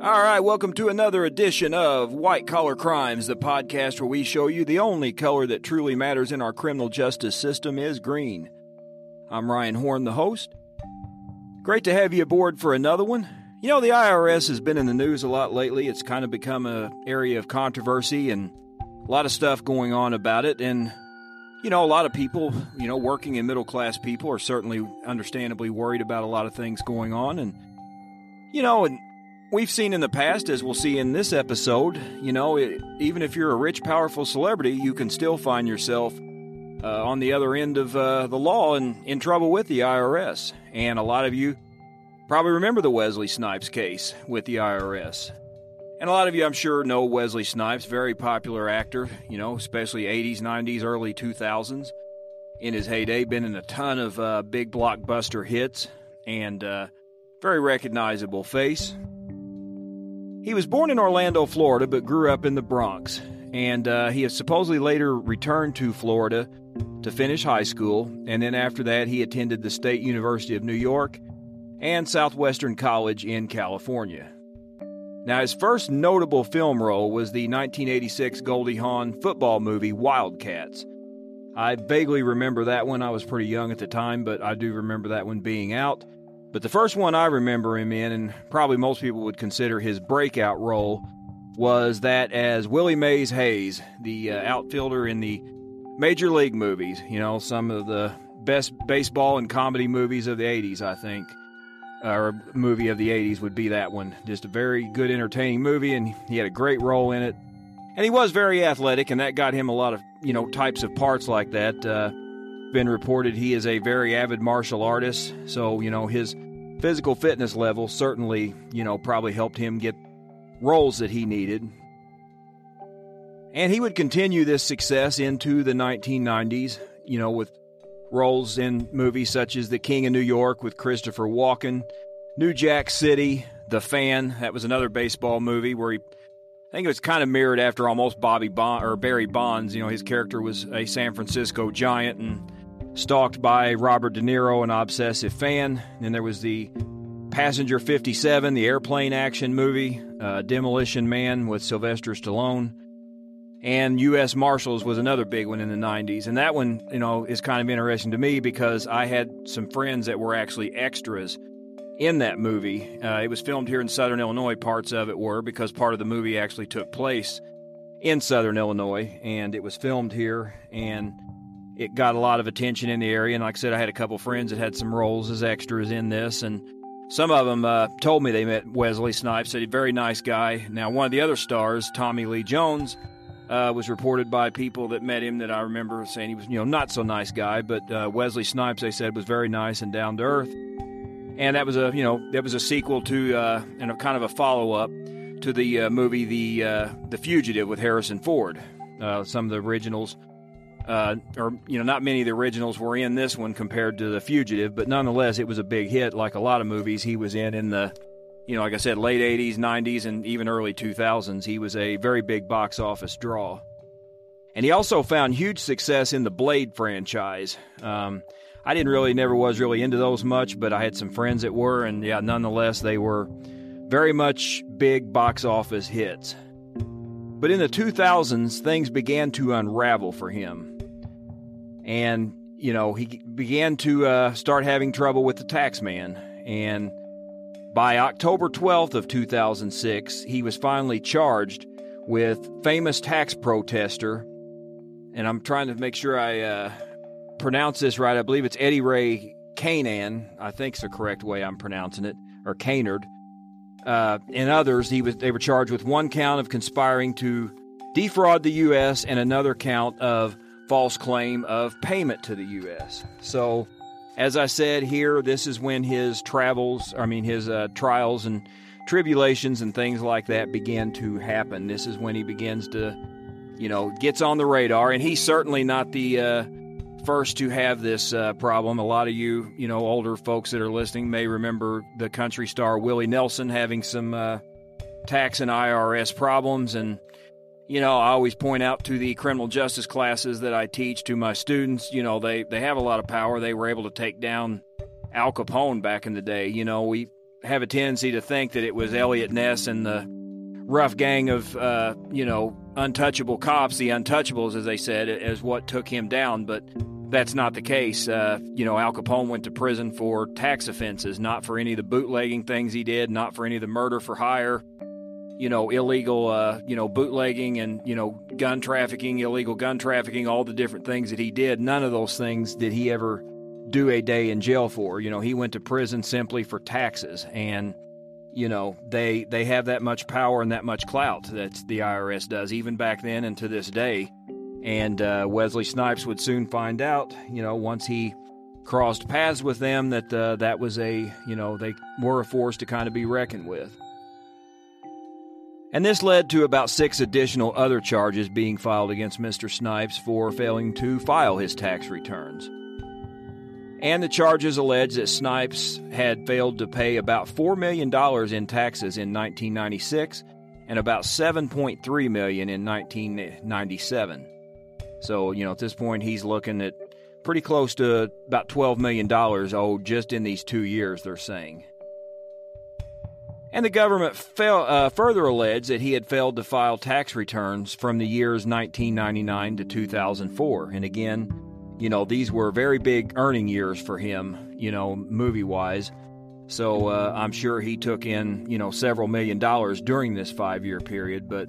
All right, welcome to another edition of White Collar Crimes, the podcast where we show you the only color that truly matters in our criminal justice system is green. I'm Ryan Horn, the host. Great to have you aboard for another one. You know, the IRS has been in the news a lot lately. It's kind of become an area of controversy and a lot of stuff going on about it. And, you know, a lot of people, you know, working in middle class people are certainly understandably worried about a lot of things going on. And, you know, and we've seen in the past, as we'll see in this episode, you know, it, even if you're a rich, powerful celebrity, you can still find yourself uh, on the other end of uh, the law and in trouble with the IRS. And a lot of you probably remember the Wesley Snipes case with the IRS. And a lot of you, I'm sure, know Wesley Snipes, very popular actor, you know, especially 80s, 90s, early 2000s. In his heyday, been in a ton of uh, big blockbuster hits and uh, very recognizable face. He was born in Orlando, Florida, but grew up in the Bronx. And uh, he has supposedly later returned to Florida to finish high school. And then after that, he attended the State University of New York and Southwestern College in California. Now, his first notable film role was the 1986 Goldie Hawn football movie Wildcats. I vaguely remember that one. I was pretty young at the time, but I do remember that one being out. But the first one I remember him in, and probably most people would consider his breakout role, was that as Willie Mays Hayes, the uh, outfielder in the Major League movies. You know, some of the best baseball and comedy movies of the 80s, I think. Or movie of the 80s would be that one. Just a very good, entertaining movie, and he had a great role in it. And he was very athletic, and that got him a lot of, you know, types of parts like that. Uh, been reported he is a very avid martial artist, so you know his physical fitness level certainly you know probably helped him get roles that he needed. And he would continue this success into the 1990s, you know, with roles in movies such as The King of New York with Christopher Walken, New Jack City, The Fan, that was another baseball movie where he I think it was kind of mirrored after almost Bobby Bond or Barry Bonds. You know, his character was a San Francisco giant and stalked by Robert De Niro, an obsessive fan. Then there was the Passenger 57, the airplane action movie, uh, Demolition Man with Sylvester Stallone. And U.S. Marshals was another big one in the 90s. And that one, you know, is kind of interesting to me because I had some friends that were actually extras in that movie. Uh, it was filmed here in Southern Illinois, parts of it were, because part of the movie actually took place in Southern Illinois. And it was filmed here. And it got a lot of attention in the area. And like I said, I had a couple friends that had some roles as extras in this, and some of them uh, told me they met Wesley Snipes. Said a very nice guy. Now, one of the other stars, Tommy Lee Jones, uh, was reported by people that met him that I remember saying he was, you know, not so nice guy. But uh, Wesley Snipes, they said, was very nice and down to earth. And that was a, you know, that was a sequel to uh, and a kind of a follow up to the uh, movie The uh, The Fugitive with Harrison Ford. some of the originals uh, or you know, not many of the originals were in this one compared to The Fugitive, but nonetheless, it was a big hit. Like a lot of movies he was in in the, you know, like I said, late '80s, '90s, and even early 2000s. He was a very big box office draw, and he also found huge success in the Blade franchise. Um, I didn't really, never was really into those much, but I had some friends that were, and yeah, nonetheless, they were very much big box office hits. But in the 2000s, things began to unravel for him and you know he began to uh, start having trouble with the tax man. And by october 12th of 2006 he was finally charged with famous tax protester. And i'm trying to make sure i uh, pronounce this right. I believe it's eddie ray Canaan, i think is the correct way i'm pronouncing it or Canard. Uh, and others he was they were charged with one count of conspiring to defraud the u.s and another count of false claim of payment to the U.S. So, as I said here, this is when his travels, I mean, his uh, trials and tribulations and things like that begin to happen. This is when he begins to, you know, gets on the radar. And he's certainly not the uh, first to have this uh, problem. A lot of you, you know, older folks that are listening may remember the country star Willie Nelson having some uh, tax and IRS problems. And you know, I always point out to the criminal justice classes that I teach to my students, you know, they, they have a lot of power. They were able to take down Al Capone back in the day. You know, we have a tendency to think that it was Eliot Ness and the rough gang of, uh, you know, untouchable cops, the untouchables, as they said, as what took him down. But that's not the case. Uh, you know, Al Capone went to prison for tax offenses, not for any of the bootlegging things he did, not for any of the murder for hire, you know, illegal, uh, you know, bootlegging and, you know, gun trafficking, illegal gun trafficking, all the different things that he did. None of those things did he ever do a day in jail for. You know, he went to prison simply for taxes. And, you know, they they have that much power and that much clout that the IRS does, even back then and to this day. And uh, Wesley Snipes would soon find out, you know, once he crossed paths with them, that uh, that was a, you know, they were a force to kind of be reckoned with. And this led to about six additional other charges being filed against Mr. Snipes for failing to file his tax returns. And the charges allege that Snipes had failed to pay about $4 million in taxes in 1996 and about 7.3 million in 1997. So, you know, at this point, he's looking at pretty close to about $12 million owed just in these two years, they're saying. And the government fail, uh, further alleged that he had failed to file tax returns from the years 1999 to 2004. And again, you know, these were very big earning years for him, you know, movie wise. So uh, I'm sure he took in, you know, several million dollars during this five year period, but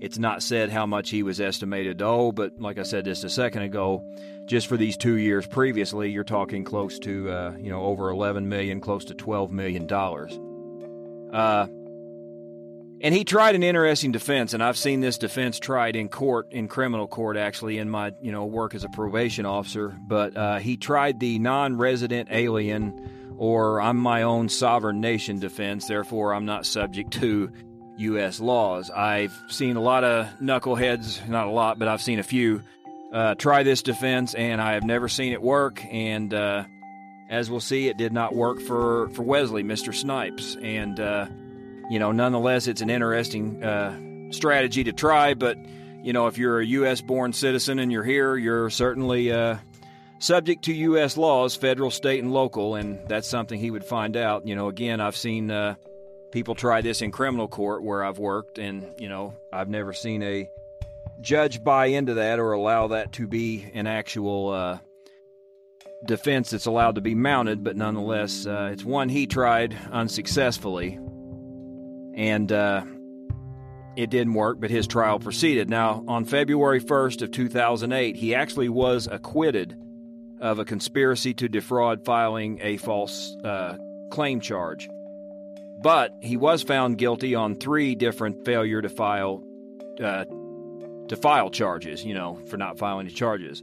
it's not said how much he was estimated to owe, but like I said just a second ago, just for these two years previously, you're talking close to, uh, you know, over 11 million, close to 12 million dollars. Uh, and he tried an interesting defense, and I've seen this defense tried in court, in criminal court, actually, in my you know work as a probation officer. But uh, he tried the non-resident alien, or I'm my own sovereign nation defense. Therefore, I'm not subject to U.S. laws. I've seen a lot of knuckleheads, not a lot, but I've seen a few uh, try this defense, and I have never seen it work. And uh, as we'll see, it did not work for, for Wesley, Mr. Snipes. And, uh, you know, nonetheless, it's an interesting uh, strategy to try. But, you know, if you're a U.S. born citizen and you're here, you're certainly uh, subject to U.S. laws, federal, state, and local. And that's something he would find out. You know, again, I've seen uh, people try this in criminal court where I've worked, and you know I've never seen a judge buy into that or allow that to be an actual uh, defense that's allowed to be mounted. But nonetheless, uh, it's one he tried unsuccessfully, and uh, it didn't work. But his trial proceeded. Now, on February 1st of 2008, he actually was acquitted of a conspiracy to defraud filing a false uh, claim charge. But he was found guilty on three different failure to file uh, to file charges. You know, for not filing the charges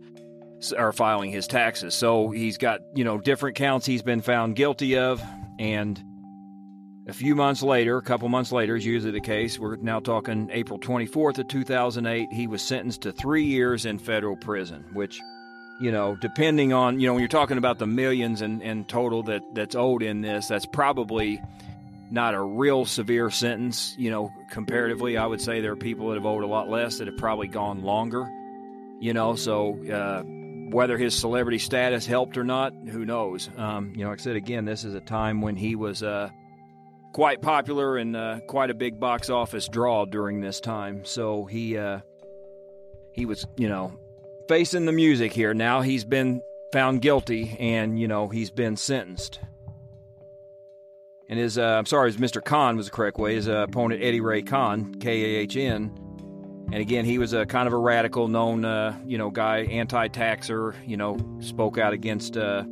or filing his taxes. So he's got you know different counts he's been found guilty of, and a few months later, a couple months later, is usually the case. We're now talking April 24th of 2008. He was sentenced to three years in federal prison, which, you know, depending on, you know, when you're talking about the millions and, and total that, that's owed in this, that's probably not a real severe sentence. You know, comparatively, I would say there are people that have owed a lot less that have probably gone longer. You know, so uh, whether his celebrity status helped or not, who knows? Um, you know, like I said again, this is a time when he was uh, quite popular and uh, quite a big box office draw during this time. So he uh, he was, you know, facing the music here. Now he's been found guilty, and you know he's been sentenced. And his, uh, I'm sorry, his Mr. Kahn was the correct way. His uh, opponent, Eddie Ray Kahn, K A H N. And again, he was a kind of a radical, known, uh, you know, guy, anti-taxer. You know, spoke out against uh,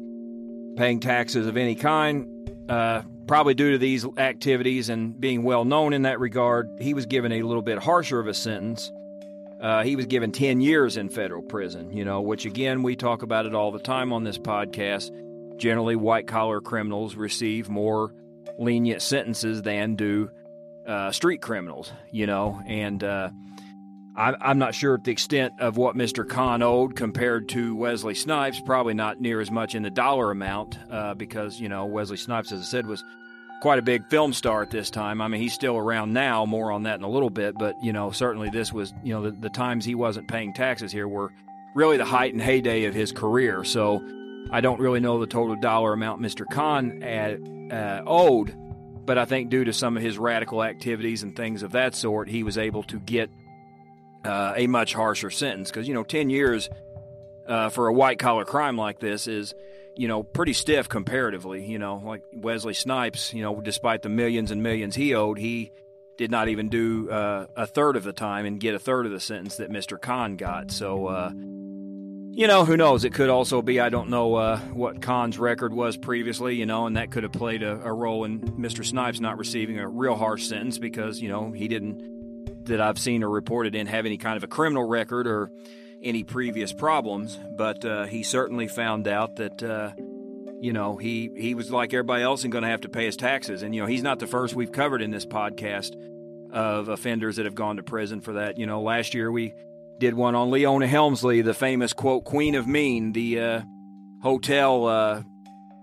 paying taxes of any kind. Uh, probably due to these activities and being well known in that regard, he was given a little bit harsher of a sentence. Uh, he was given 10 years in federal prison, you know, which again, we talk about it all the time on this podcast. Generally, white collar criminals receive more lenient sentences than do uh, street criminals, you know. And I, am not sure the extent of what Mr. Kahn owed compared to Wesley Snipes. Probably not near as much in the dollar amount uh, because, you know, Wesley Snipes, as I said, was quite a big film star at this time. I mean, he's still around now, more on that in a little bit, but, you know, certainly this was, you know, the, the times he wasn't paying taxes here were really the height and heyday of his career. So I don't really know the total dollar amount Mr. Kahn uh, owed, but I think due to some of his radical activities and things of that sort, he was able to get uh, a much harsher sentence. Because, you know, 10 years uh, for a white collar crime like this is, you know, pretty stiff comparatively. You know, like Wesley Snipes, you know, despite the millions and millions he owed, he did not even do uh, a third of the time and get a third of the sentence that Mr. Kahn got. So, uh, you know, who knows? It could also be, I don't know uh, what Kahn's record was previously, you know, and that could have played a, a, role in Mr. Snipes not receiving a real harsh sentence because, you know, he didn't, that I've seen or reported in, have any kind of a criminal record or any previous problems. But uh, he certainly found out that, uh, you know, he, he was like everybody else and going to have to pay his taxes. And, you know, he's not the first we've covered in this podcast of offenders that have gone to prison for that. You know, last year we did one on Leona Helmsley, the famous quote Queen of Mean, the uh, hotel uh,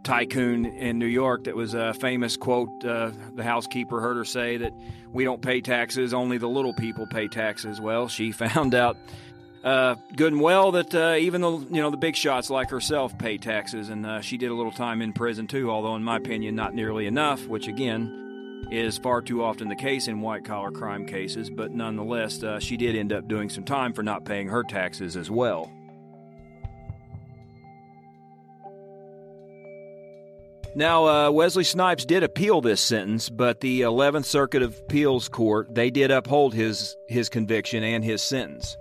tycoon in New York. That was a famous quote. Uh, the housekeeper heard her say that we don't pay taxes, only the little people pay taxes. Well, she found out uh, good and well that uh, even the you know the big shots like herself pay taxes, and uh, she did a little time in prison too. Although in my opinion, not nearly enough. Which again is far too often the case in white collar crime cases, but nonetheless, uh, she did end up doing some time for not paying her taxes as well. Now, uh, Wesley Snipes did appeal this sentence, but the 11th Circuit of Appeals Court they did uphold his his conviction and his sentence,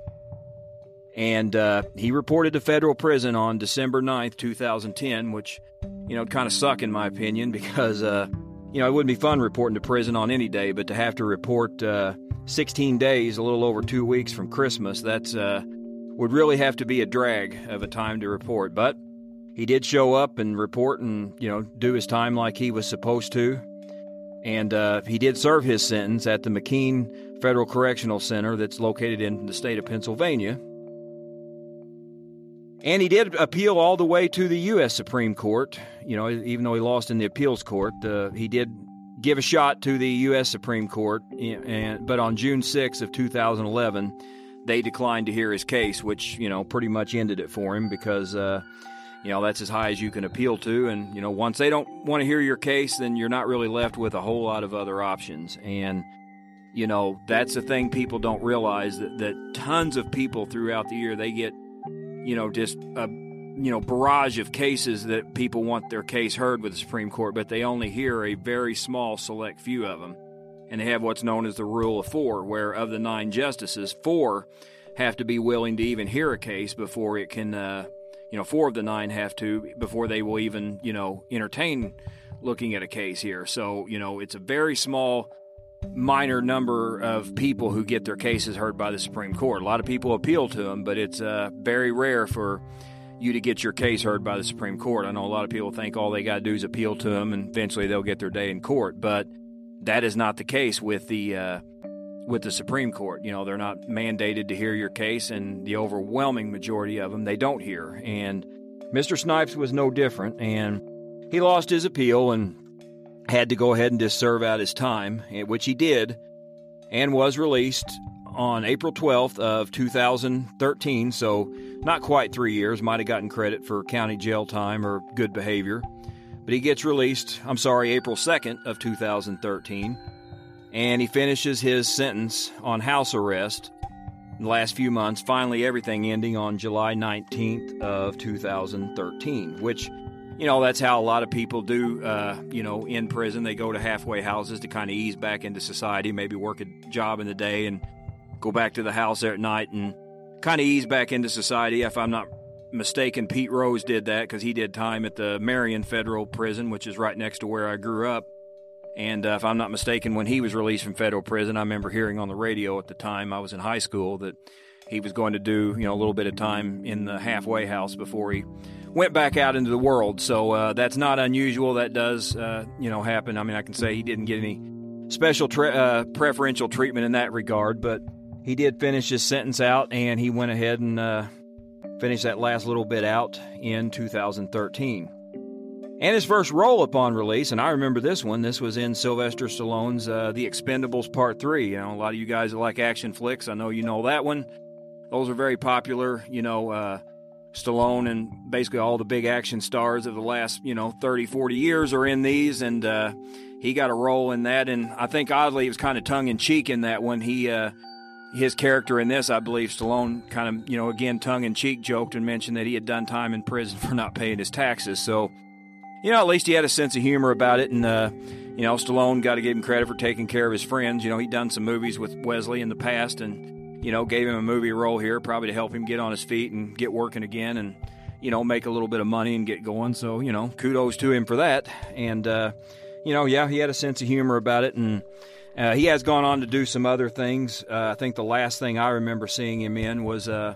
and uh, he reported to federal prison on December 9th, 2010, which you know kind of suck in my opinion because uh, you know, it wouldn't be fun reporting to prison on any day, but to have to report uh, 16 days, a little over two weeks from Christmas, that's uh, would really have to be a drag of a time to report. But he did show up and report and you know do his time like he was supposed to, and uh, he did serve his sentence at the McKean Federal Correctional Center that's located in the state of Pennsylvania. And he did appeal all the way to the U.S. Supreme Court. You know, even though he lost in the appeals court, uh, he did give a shot to the U.S. Supreme Court. And but on June 6th of 2011, they declined to hear his case, which you know pretty much ended it for him because uh, you know that's as high as you can appeal to. And you know once they don't want to hear your case, then you're not really left with a whole lot of other options. And you know that's the thing people don't realize that that tons of people throughout the year they get you know, just a you know barrage of cases that people want their case heard with the Supreme Court, but they only hear a very small select few of them, and they have what's known as the rule of four, where of the nine justices, four have to be willing to even hear a case before it can, uh, you know, four of the nine have to before they will even you know entertain looking at a case here. So you know, it's a very small minor number of people who get their cases heard by the Supreme Court. A lot of people appeal to them, but it's uh, very rare for you to get your case heard by the Supreme Court. I know a lot of people think all they got to do is appeal to them, and eventually they'll get their day in court. But that is not the case with the uh, with the Supreme Court. You know, they're not mandated to hear your case, and the overwhelming majority of them they don't hear. And Mr. Snipes was no different, and he lost his appeal and had to go ahead and just serve out his time, eh, which he did, and was released on April 12th of 2013. So not quite three years. Might have gotten credit for county jail time or good behavior, but he gets released. I'm sorry, April 2nd of 2013, and he finishes his sentence on house arrest. In the last few months, finally everything ending on July 19th of 2013, which you know that's how a lot of people do uh, you know in prison. They go to halfway houses to kind of ease back into society maybe work a job in the day and go back to the house there at night and kind of ease back into society if i'm not mistaken. Pete rose did that because he did time at the marion federal prison which is right next to where i grew up and uh, if i'm not mistaken when he was released from federal prison i remember hearing on the radio at the time i was in high school that he was going to do you know a little bit of time in the halfway house before he went back out into the world. So uh, that's not unusual. That does, uh, you know, happen. I mean, I can say he didn't get any special tre- uh, preferential treatment in that regard, but he did finish his sentence out, and he went ahead and uh, finished that last little bit out in 2013. And his first role upon release, and I remember this one. This was in Sylvester Stallone's uh, The Expendables Part Three. You know, a lot of you guys like action flicks, I know you know that one. Those are very popular. You know, uh, Stallone and basically all the big action stars of the last, you know, 30, 40 years are in these. And, uh, he got a role in that, and I think oddly it was kind of tongue in cheek in that when he. Uh, his character in this, I believe Stallone kind of, you know, again, tongue in cheek joked and mentioned that he had done time in prison for not paying his taxes. So, you know, at least he had a sense of humor about it. And, uh, you know, Stallone got to give him credit for taking care of his friends. You know, he'd done some movies with Wesley in the past and, you know, gave him a movie role here, probably to help him get on his feet and get working again and, you know, make a little bit of money and get going. So, you know, kudos to him for that. And, uh, you know, yeah, he had a sense of humor about it. And, uh, he has gone on to do some other things. Uh, I think the last thing I remember seeing him in was uh,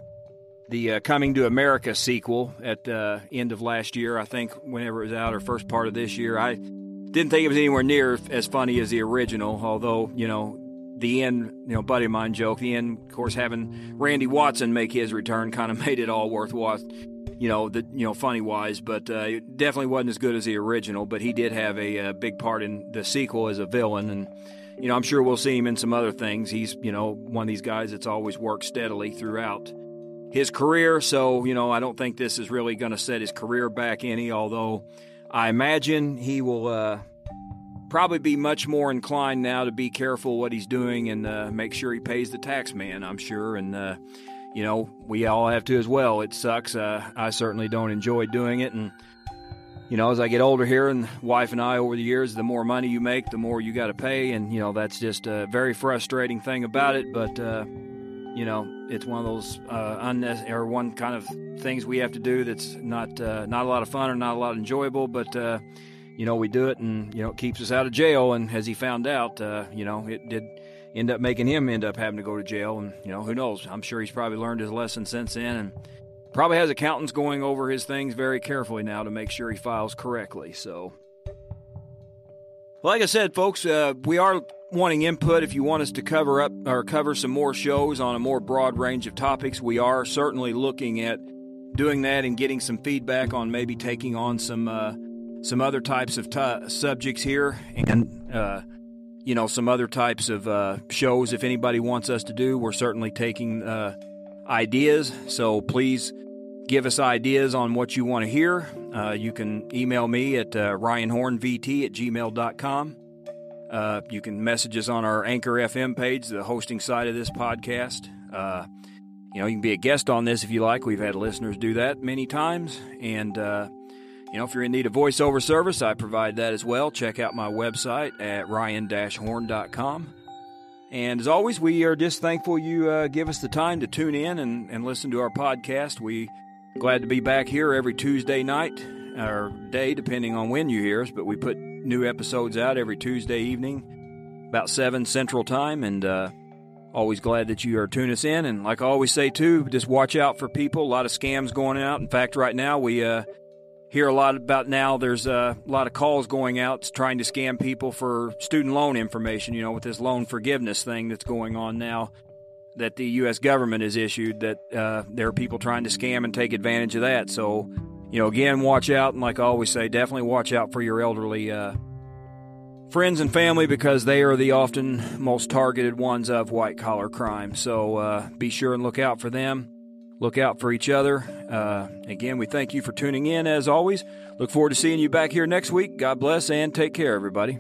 the uh, Coming to America sequel at the uh, end of last year. I think whenever it was out or first part of this year. I didn't think it was anywhere near as funny as the original, although, you know, the end, you know, buddy of mine joke, the end, of course, having Randy Watson make his return kind of made it all worthwhile, you know, the you know, funny wise, but uh, it definitely wasn't as good as the original. But he did have a, a big part in the sequel as a villain, and you know, I'm sure we'll see him in some other things. He's, you know, one of these guys that's always worked steadily throughout his career. So, you know, I don't think this is really going to set his career back any, although I imagine he will uh, probably be much more inclined now to be careful what he's doing and uh, make sure he pays the tax man, I'm sure. And, uh, you know, we all have to as well. It sucks. Uh, I certainly don't enjoy doing it. And, you know, as I get older here, and wife and I over the years, the more money you make, the more you got to pay, and you know that's just a very frustrating thing about it. But uh, you know, it's one of those uh, unnecessary or one kind of things we have to do that's not uh, not a lot of fun or not a lot enjoyable. But uh, you know, we do it, and you know, it keeps us out of jail. And as he found out, uh, you know, it did end up making him end up having to go to jail. And you know, who knows? I'm sure he's probably learned his lesson since then, and Probably has accountants going over his things very carefully now to make sure he files correctly. So, like I said, folks, uh, we are wanting input. If you want us to cover up or cover some more shows on a more broad range of topics, we are certainly looking at doing that and getting some feedback on maybe taking on some uh, some other types of t- subjects here and. Uh, you know some other types of uh, shows if anybody wants us to do we're certainly taking uh, ideas so please give us ideas on what you want to hear, uh, you can email me at uh, ryanhornvt at gmail.com. Uh, you can message us on our Anchor FM page, the hosting side of this podcast. Uh, you know, you can be a guest on this if you like. We've had listeners do that many times. And, uh, you know, if you're in need of voiceover service, I provide that as well. Check out my website at ryan-horn.com. And as always, we are just thankful you uh, give us the time to tune in and, and listen to our podcast. We Glad to be back here every Tuesday night or day, depending on when you hear us. But we put new episodes out every Tuesday evening, about 7 Central Time. And uh, always glad that you are tuning us in. And like I always say, too, just watch out for people. A lot of scams going out. In fact, right now, we uh, hear a lot about now. There's uh, a lot of calls going out trying to scam people for student loan information, you know, with this loan forgiveness thing that's going on now that the U.S. government has issued that uh, there are people trying to scam and take advantage of that. So, you know, again, watch out. And like I always say, definitely watch out for your elderly uh, friends and family because they are the often most targeted ones of white collar crime. So uh, be sure and look out for them. Look out for each other. Uh, again, we thank you for tuning in as always. Look forward to seeing you back here next week. God bless and take care, everybody.